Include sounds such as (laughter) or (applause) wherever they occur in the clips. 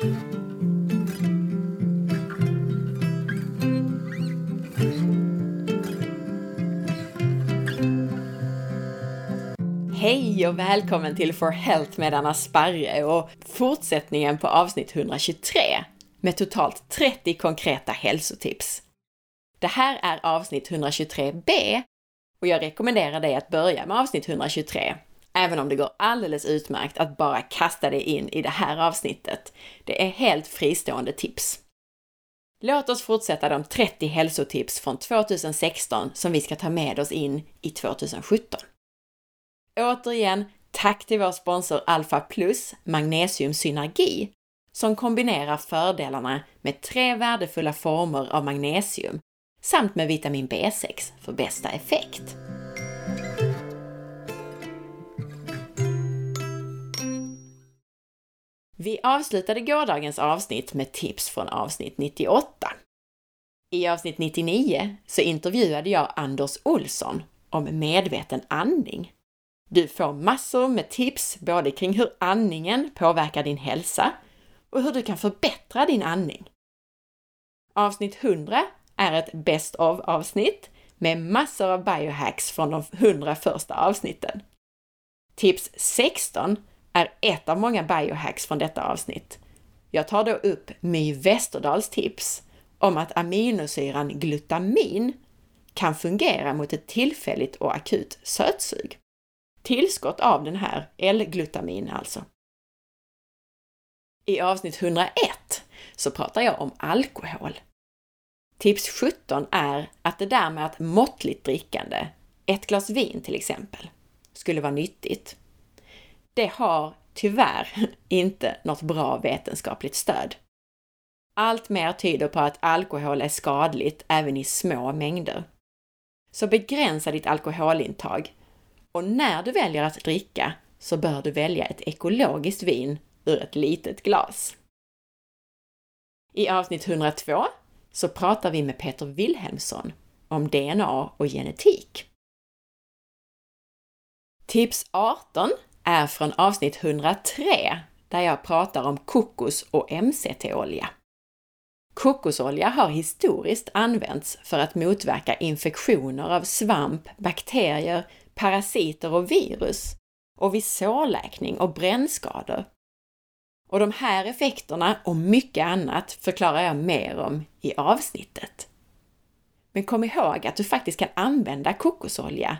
Hej och välkommen till For Health med Anna Sparre och fortsättningen på avsnitt 123 med totalt 30 konkreta hälsotips. Det här är avsnitt 123b och jag rekommenderar dig att börja med avsnitt 123, även om det går alldeles utmärkt att bara kasta dig in i det här avsnittet. Det är helt fristående tips. Låt oss fortsätta de 30 hälsotips från 2016 som vi ska ta med oss in i 2017. Återigen, tack till vår sponsor Alpha Plus Magnesium Synergi som kombinerar fördelarna med tre värdefulla former av magnesium samt med vitamin B6 för bästa effekt. Vi avslutade gårdagens avsnitt med tips från avsnitt 98. I avsnitt 99 så intervjuade jag Anders Olsson om medveten andning. Du får massor med tips både kring hur andningen påverkar din hälsa och hur du kan förbättra din andning. Avsnitt 100 är ett Best of avsnitt med massor av biohacks från de 100 första avsnitten. Tips 16 är ett av många biohacks från detta avsnitt. Jag tar då upp My Westerdals tips om att aminosyran glutamin kan fungera mot ett tillfälligt och akut sötsug. Tillskott av den här L-glutamin alltså. I avsnitt 101 så pratar jag om alkohol. Tips 17 är att det där med att måttligt drickande, ett glas vin till exempel, skulle vara nyttigt. Det har tyvärr (laughs) inte något bra vetenskapligt stöd. Allt mer tyder på att alkohol är skadligt även i små mängder. Så begränsa ditt alkoholintag och när du väljer att dricka så bör du välja ett ekologiskt vin ur ett litet glas. I avsnitt 102 så pratar vi med Peter Wilhelmsson om DNA och genetik. Tips 18 är från avsnitt 103 där jag pratar om kokos och MCT-olja. Kokosolja har historiskt använts för att motverka infektioner av svamp, bakterier, parasiter och virus och vid sårläkning och brännskador. Och de här effekterna och mycket annat förklarar jag mer om i avsnittet. Men kom ihåg att du faktiskt kan använda kokosolja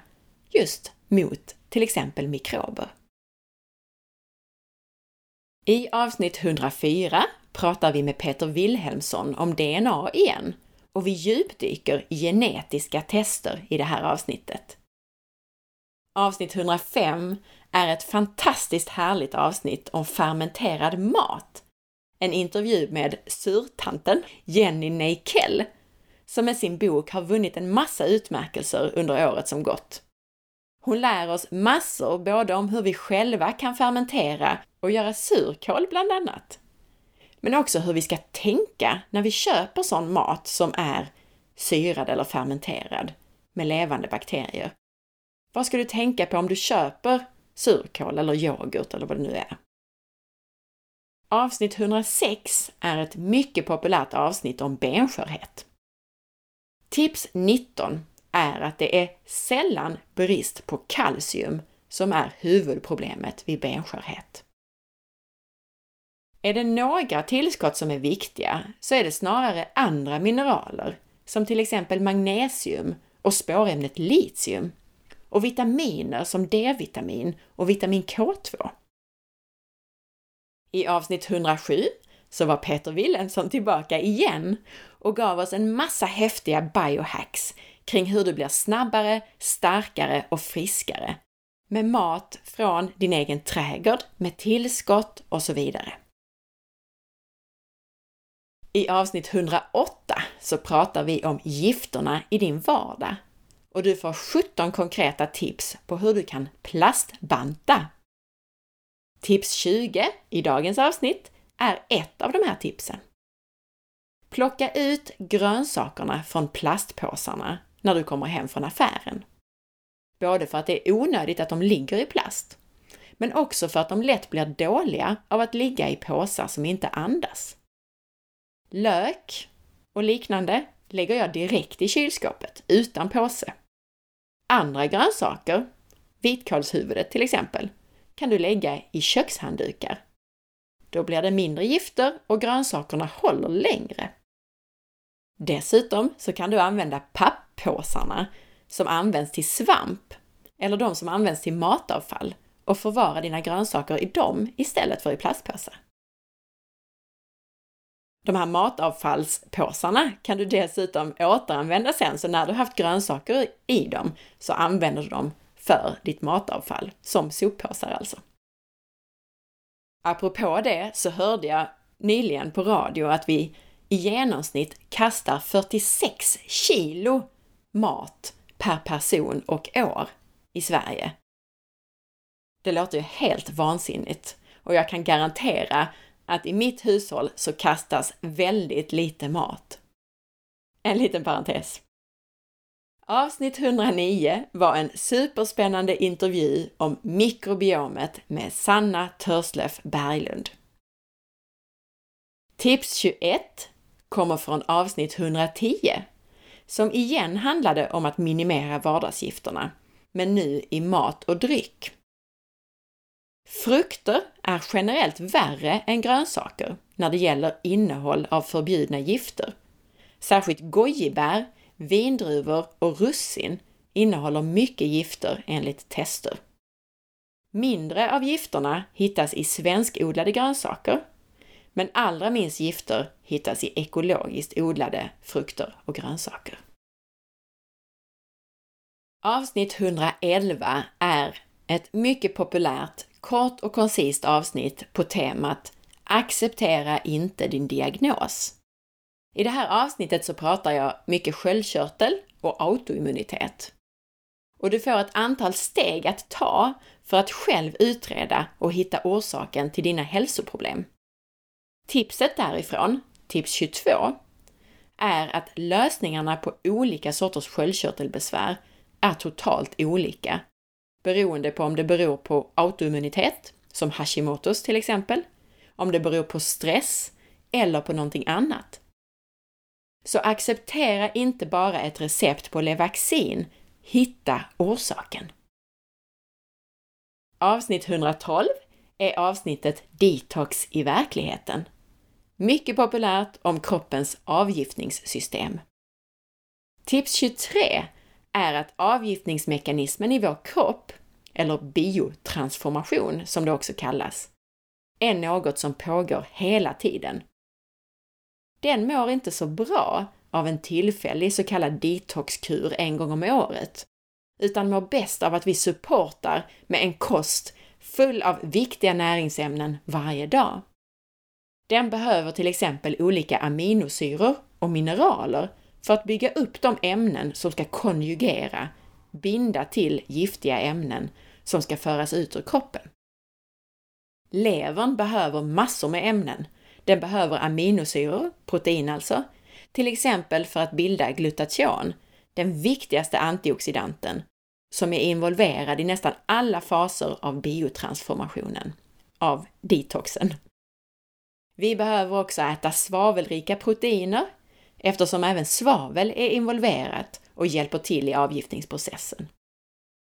just mot till exempel mikrober. I avsnitt 104 pratar vi med Peter Wilhelmsson om DNA igen och vi djupdyker i genetiska tester i det här avsnittet. Avsnitt 105 är ett fantastiskt härligt avsnitt om fermenterad mat. En intervju med surtanten Jenny Neikell, som med sin bok har vunnit en massa utmärkelser under året som gått. Hon lär oss massor både om hur vi själva kan fermentera och göra surkål bland annat. Men också hur vi ska tänka när vi köper sån mat som är syrad eller fermenterad med levande bakterier. Vad ska du tänka på om du köper surkål eller yoghurt eller vad det nu är? Avsnitt 106 är ett mycket populärt avsnitt om benskörhet. Tips 19 är att det är sällan brist på kalcium som är huvudproblemet vid benskörhet. Är det några tillskott som är viktiga så är det snarare andra mineraler, som till exempel magnesium och spårämnet litium och vitaminer som D-vitamin och vitamin K2. I avsnitt 107 så var Peter Wilhelmsson tillbaka igen och gav oss en massa häftiga biohacks kring hur du blir snabbare, starkare och friskare med mat från din egen trädgård, med tillskott och så vidare. I avsnitt 108 så pratar vi om gifterna i din vardag och du får 17 konkreta tips på hur du kan plastbanta. Tips 20 i dagens avsnitt är ett av de här tipsen. Plocka ut grönsakerna från plastpåsarna när du kommer hem från affären. Både för att det är onödigt att de ligger i plast, men också för att de lätt blir dåliga av att ligga i påsar som inte andas. Lök och liknande lägger jag direkt i kylskåpet utan påse. Andra grönsaker, vitkålshuvudet till exempel, kan du lägga i kökshanddukar. Då blir det mindre gifter och grönsakerna håller längre. Dessutom så kan du använda papppåsarna som används till svamp eller de som används till matavfall och förvara dina grönsaker i dem istället för i plastpåsar. De här matavfallspåsarna kan du dessutom återanvända sen, så när du haft grönsaker i dem så använder du dem för ditt matavfall, som soppåsar alltså. Apropå det så hörde jag nyligen på radio att vi i genomsnitt kastar 46 kilo mat per person och år i Sverige. Det låter ju helt vansinnigt och jag kan garantera att i mitt hushåll så kastas väldigt lite mat. En liten parentes. Avsnitt 109 var en superspännande intervju om mikrobiomet med Sanna Törslöf Berglund. Tips 21 kommer från avsnitt 110 som igen handlade om att minimera vardagsgifterna, men nu i mat och dryck. Frukter är generellt värre än grönsaker när det gäller innehåll av förbjudna gifter. Särskilt gojibär, vindruvor och russin innehåller mycket gifter enligt tester. Mindre av gifterna hittas i svenskodlade grönsaker, men allra minst gifter hittas i ekologiskt odlade frukter och grönsaker. Avsnitt 111 är ett mycket populärt kort och koncist avsnitt på temat Acceptera inte din diagnos. I det här avsnittet så pratar jag mycket sköldkörtel och autoimmunitet. Och du får ett antal steg att ta för att själv utreda och hitta orsaken till dina hälsoproblem. Tipset därifrån, tips 22, är att lösningarna på olika sorters sköldkörtelbesvär är totalt olika beroende på om det beror på autoimmunitet, som Hashimotos till exempel, om det beror på stress eller på någonting annat. Så acceptera inte bara ett recept på Levaxin, hitta orsaken. Avsnitt 112 är avsnittet Detox i verkligheten. Mycket populärt om kroppens avgiftningssystem. Tips 23 är att avgiftningsmekanismen i vår kropp, eller biotransformation som det också kallas, är något som pågår hela tiden. Den mår inte så bra av en tillfällig så kallad detoxkur en gång om året, utan mår bäst av att vi supportar med en kost full av viktiga näringsämnen varje dag. Den behöver till exempel olika aminosyror och mineraler för att bygga upp de ämnen som ska konjugera, binda till giftiga ämnen som ska föras ut ur kroppen. Levern behöver massor med ämnen. Den behöver aminosyror, protein alltså, till exempel för att bilda glutation, den viktigaste antioxidanten, som är involverad i nästan alla faser av biotransformationen, av detoxen. Vi behöver också äta svavelrika proteiner, eftersom även svavel är involverat och hjälper till i avgiftningsprocessen.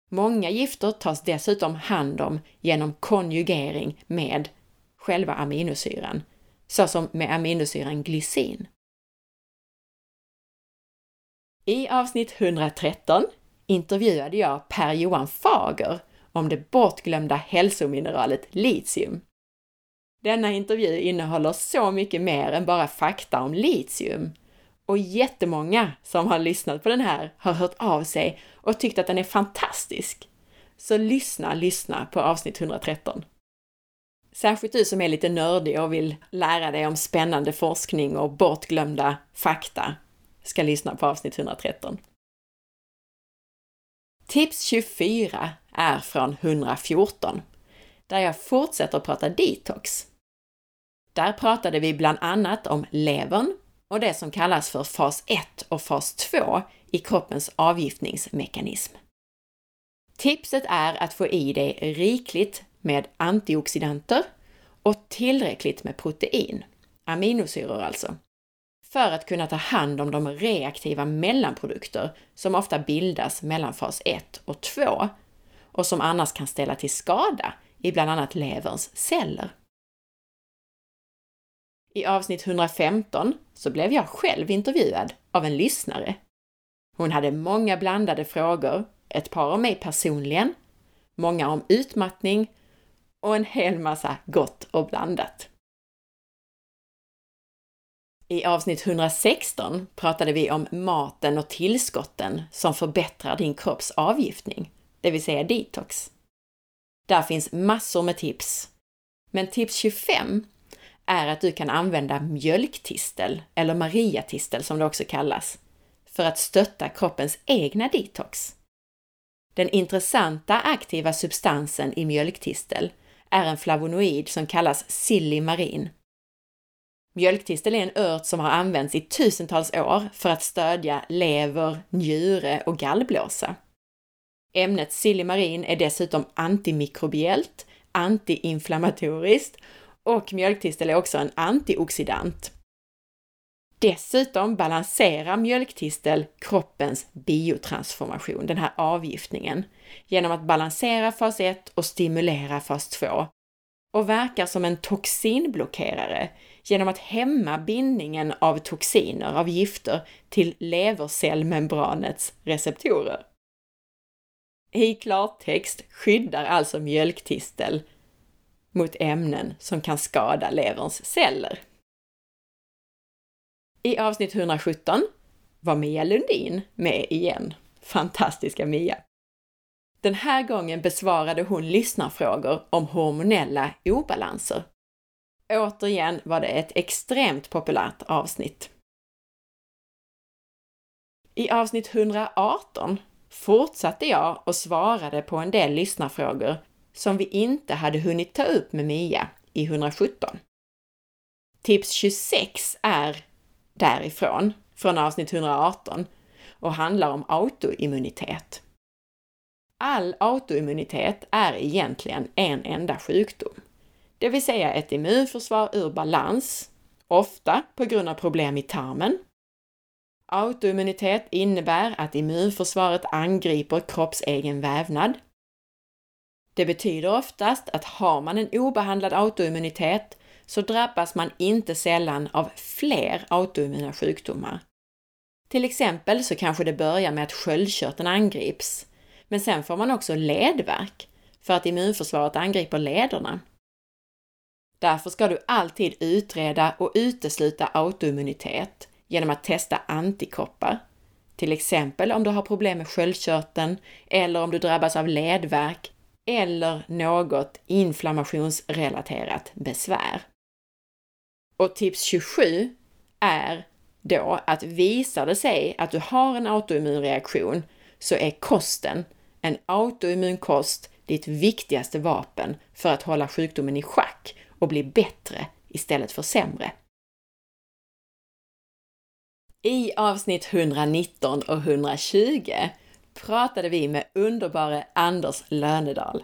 Många gifter tas dessutom hand om genom konjugering med själva aminosyran, såsom med aminosyran glycin. I avsnitt 113 intervjuade jag Per-Johan Fager om det bortglömda hälsomineralet litium. Denna intervju innehåller så mycket mer än bara fakta om litium och jättemånga som har lyssnat på den här har hört av sig och tyckt att den är fantastisk. Så lyssna, lyssna på avsnitt 113. Särskilt du som är lite nördig och vill lära dig om spännande forskning och bortglömda fakta ska lyssna på avsnitt 113. Tips 24 är från 114, där jag fortsätter prata detox. Där pratade vi bland annat om levern, och det som kallas för fas 1 och fas 2 i kroppens avgiftningsmekanism. Tipset är att få i dig rikligt med antioxidanter och tillräckligt med protein, aminosyror alltså, för att kunna ta hand om de reaktiva mellanprodukter som ofta bildas mellan fas 1 och 2 och som annars kan ställa till skada i bland annat leverns celler. I avsnitt 115 så blev jag själv intervjuad av en lyssnare. Hon hade många blandade frågor, ett par om mig personligen, många om utmattning och en hel massa gott och blandat. I avsnitt 116 pratade vi om maten och tillskotten som förbättrar din kropps avgiftning, det vill säga detox. Där finns massor med tips. Men tips 25 är att du kan använda mjölktistel, eller mariatistel som det också kallas, för att stötta kroppens egna detox. Den intressanta aktiva substansen i mjölktistel är en flavonoid som kallas silimarin. Mjölktistel är en ört som har använts i tusentals år för att stödja lever, njure och gallblåsa. Ämnet silimarin är dessutom antimikrobiellt, antiinflammatoriskt och mjölktistel är också en antioxidant. Dessutom balanserar mjölktistel kroppens biotransformation, den här avgiftningen, genom att balansera fas 1 och stimulera fas 2 och verkar som en toxinblockerare genom att hämma bindningen av toxiner, av gifter, till levercellmembranets receptorer. I klartext skyddar alltså mjölktistel mot ämnen som kan skada leverns celler. I avsnitt 117 var Mia Lundin med igen. Fantastiska Mia! Den här gången besvarade hon lyssnarfrågor om hormonella obalanser. Återigen var det ett extremt populärt avsnitt. I avsnitt 118 fortsatte jag och svarade på en del lyssnarfrågor som vi inte hade hunnit ta upp med Mia i 117. Tips 26 är därifrån, från avsnitt 118, och handlar om autoimmunitet. All autoimmunitet är egentligen en enda sjukdom, det vill säga ett immunförsvar ur balans, ofta på grund av problem i tarmen. Autoimmunitet innebär att immunförsvaret angriper kroppsegen vävnad. Det betyder oftast att har man en obehandlad autoimmunitet så drabbas man inte sällan av fler autoimmuna sjukdomar. Till exempel så kanske det börjar med att sköldkörteln angrips, men sen får man också ledvärk för att immunförsvaret angriper lederna. Därför ska du alltid utreda och utesluta autoimmunitet genom att testa antikroppar. Till exempel om du har problem med sköldkörteln eller om du drabbas av ledvärk eller något inflammationsrelaterat besvär. Och tips 27 är då att visar det sig att du har en autoimmun reaktion så är kosten, en autoimmun kost, ditt viktigaste vapen för att hålla sjukdomen i schack och bli bättre istället för sämre. I avsnitt 119 och 120 pratade vi med underbara Anders Lönedal.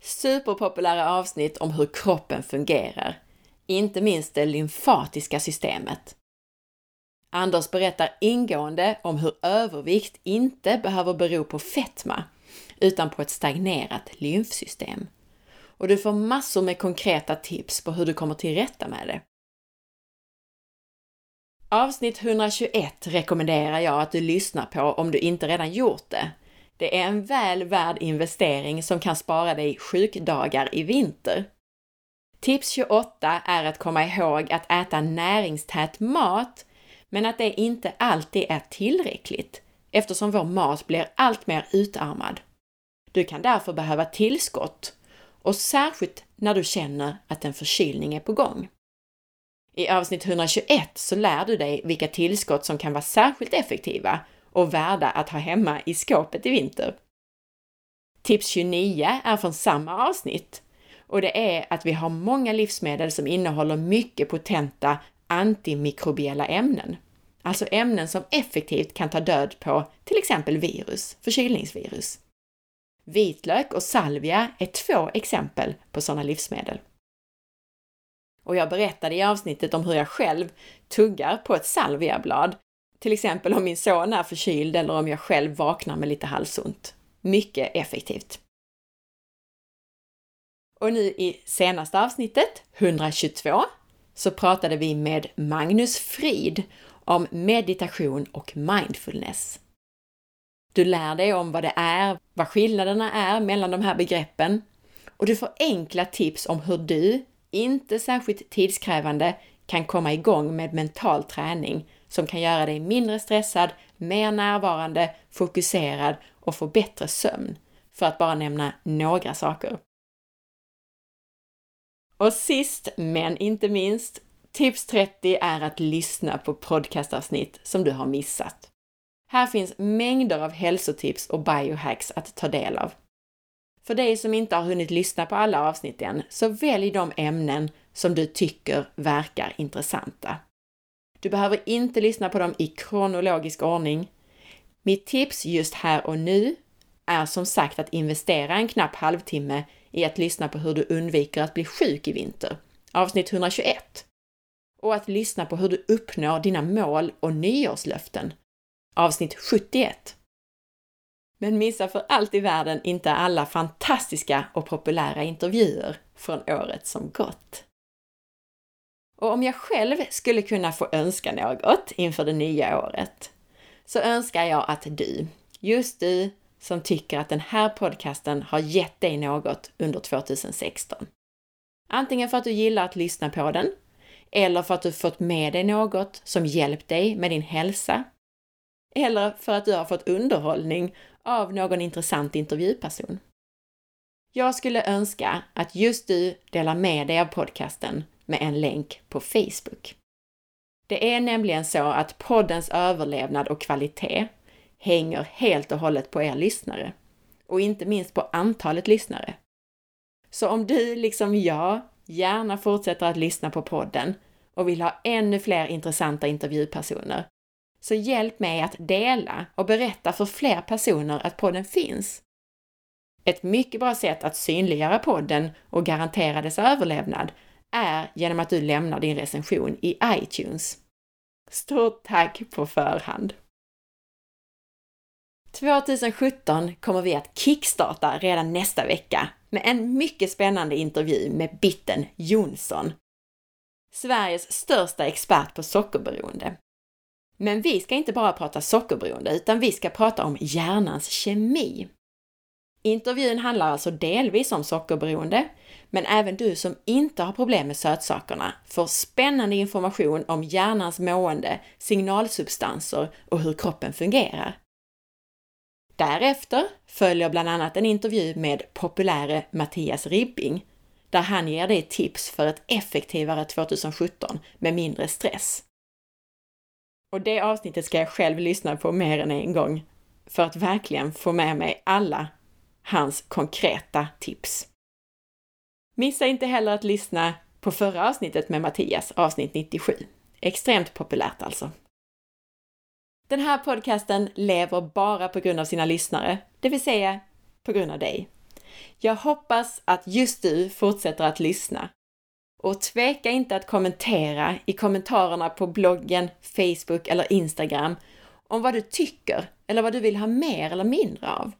Superpopulära avsnitt om hur kroppen fungerar, inte minst det lymfatiska systemet. Anders berättar ingående om hur övervikt inte behöver bero på fetma, utan på ett stagnerat lymfsystem. Och du får massor med konkreta tips på hur du kommer till rätta med det. Avsnitt 121 rekommenderar jag att du lyssnar på om du inte redan gjort det. Det är en väl värd investering som kan spara dig sjukdagar i vinter. Tips 28 är att komma ihåg att äta näringstät mat, men att det inte alltid är tillräckligt eftersom vår mat blir allt mer utarmad. Du kan därför behöva tillskott och särskilt när du känner att en förkylning är på gång. I avsnitt 121 så lär du dig vilka tillskott som kan vara särskilt effektiva och värda att ha hemma i skåpet i vinter. Tips 29 är från samma avsnitt och det är att vi har många livsmedel som innehåller mycket potenta antimikrobiella ämnen. Alltså ämnen som effektivt kan ta död på till exempel virus, förkylningsvirus. Vitlök och salvia är två exempel på sådana livsmedel. Och jag berättade i avsnittet om hur jag själv tuggar på ett salviablad, till exempel om min son är förkyld eller om jag själv vaknar med lite halsont. Mycket effektivt. Och nu i senaste avsnittet, 122, så pratade vi med Magnus Frid om meditation och mindfulness. Du lär dig om vad det är, vad skillnaderna är mellan de här begreppen och du får enkla tips om hur du, inte särskilt tidskrävande, kan komma igång med mental träning som kan göra dig mindre stressad, mer närvarande, fokuserad och få bättre sömn, för att bara nämna några saker. Och sist men inte minst, tips 30 är att lyssna på podcastavsnitt som du har missat. Här finns mängder av hälsotips och biohacks att ta del av. För dig som inte har hunnit lyssna på alla avsnitt än, så välj de ämnen som du tycker verkar intressanta. Du behöver inte lyssna på dem i kronologisk ordning. Mitt tips just här och nu är som sagt att investera en knapp halvtimme i att lyssna på hur du undviker att bli sjuk i vinter, avsnitt 121. Och att lyssna på hur du uppnår dina mål och nyårslöften, avsnitt 71. Men missa för allt i världen inte alla fantastiska och populära intervjuer från året som gått. Och om jag själv skulle kunna få önska något inför det nya året, så önskar jag att du, just du som tycker att den här podcasten har gett dig något under 2016. Antingen för att du gillar att lyssna på den, eller för att du fått med dig något som hjälpt dig med din hälsa, eller för att du har fått underhållning av någon intressant intervjuperson. Jag skulle önska att just du delar med dig av podcasten med en länk på Facebook. Det är nämligen så att poddens överlevnad och kvalitet hänger helt och hållet på er lyssnare. Och inte minst på antalet lyssnare. Så om du, liksom jag, gärna fortsätter att lyssna på podden och vill ha ännu fler intressanta intervjupersoner, så hjälp mig att dela och berätta för fler personer att podden finns. Ett mycket bra sätt att synliggöra podden och garantera dess överlevnad är genom att du lämnar din recension i iTunes. Stort tack på förhand! 2017 kommer vi att kickstarta redan nästa vecka med en mycket spännande intervju med Bitten Jonsson, Sveriges största expert på sockerberoende. Men vi ska inte bara prata sockerberoende, utan vi ska prata om hjärnans kemi. Intervjun handlar alltså delvis om sockerberoende, men även du som inte har problem med sötsakerna får spännande information om hjärnans mående, signalsubstanser och hur kroppen fungerar. Därefter följer bland annat en intervju med populäre Mattias Ribbing, där han ger dig tips för ett effektivare 2017 med mindre stress. Och det avsnittet ska jag själv lyssna på mer än en gång för att verkligen få med mig alla hans konkreta tips. Missa inte heller att lyssna på förra avsnittet med Mattias, avsnitt 97. Extremt populärt alltså. Den här podcasten lever bara på grund av sina lyssnare, det vill säga på grund av dig. Jag hoppas att just du fortsätter att lyssna. Och tveka inte att kommentera i kommentarerna på bloggen, Facebook eller Instagram om vad du tycker eller vad du vill ha mer eller mindre av.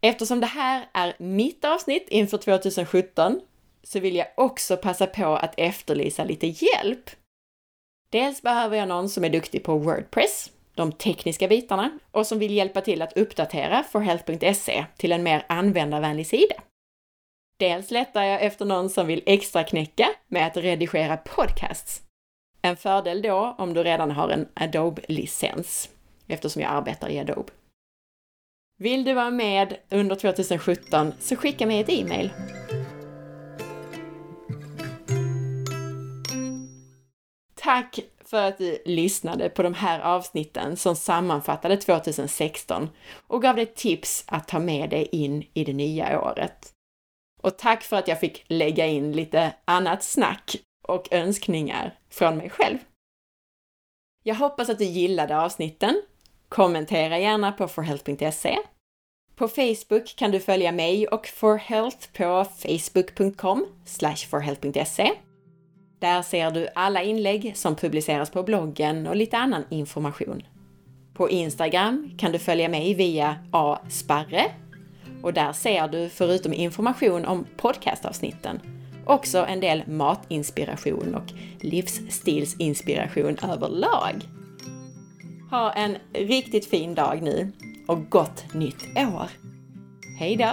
Eftersom det här är mitt avsnitt inför 2017 så vill jag också passa på att efterlysa lite hjälp Dels behöver jag någon som är duktig på Wordpress, de tekniska bitarna, och som vill hjälpa till att uppdatera forhealth.se till en mer användarvänlig sida. Dels letar jag efter någon som vill extra knäcka med att redigera podcasts. En fördel då om du redan har en Adobe-licens, eftersom jag arbetar i Adobe. Vill du vara med under 2017 så skicka mig ett e-mail. Tack för att du lyssnade på de här avsnitten som sammanfattade 2016 och gav dig tips att ta med dig in i det nya året. Och tack för att jag fick lägga in lite annat snack och önskningar från mig själv. Jag hoppas att du gillade avsnitten. Kommentera gärna på forhealth.se. På Facebook kan du följa mig och ForHealth på facebook.com forhealth.se. Där ser du alla inlägg som publiceras på bloggen och lite annan information. På Instagram kan du följa mig via asparre och där ser du förutom information om podcastavsnitten också en del matinspiration och livsstilsinspiration överlag. Ha en riktigt fin dag nu och gott nytt år! Hej då!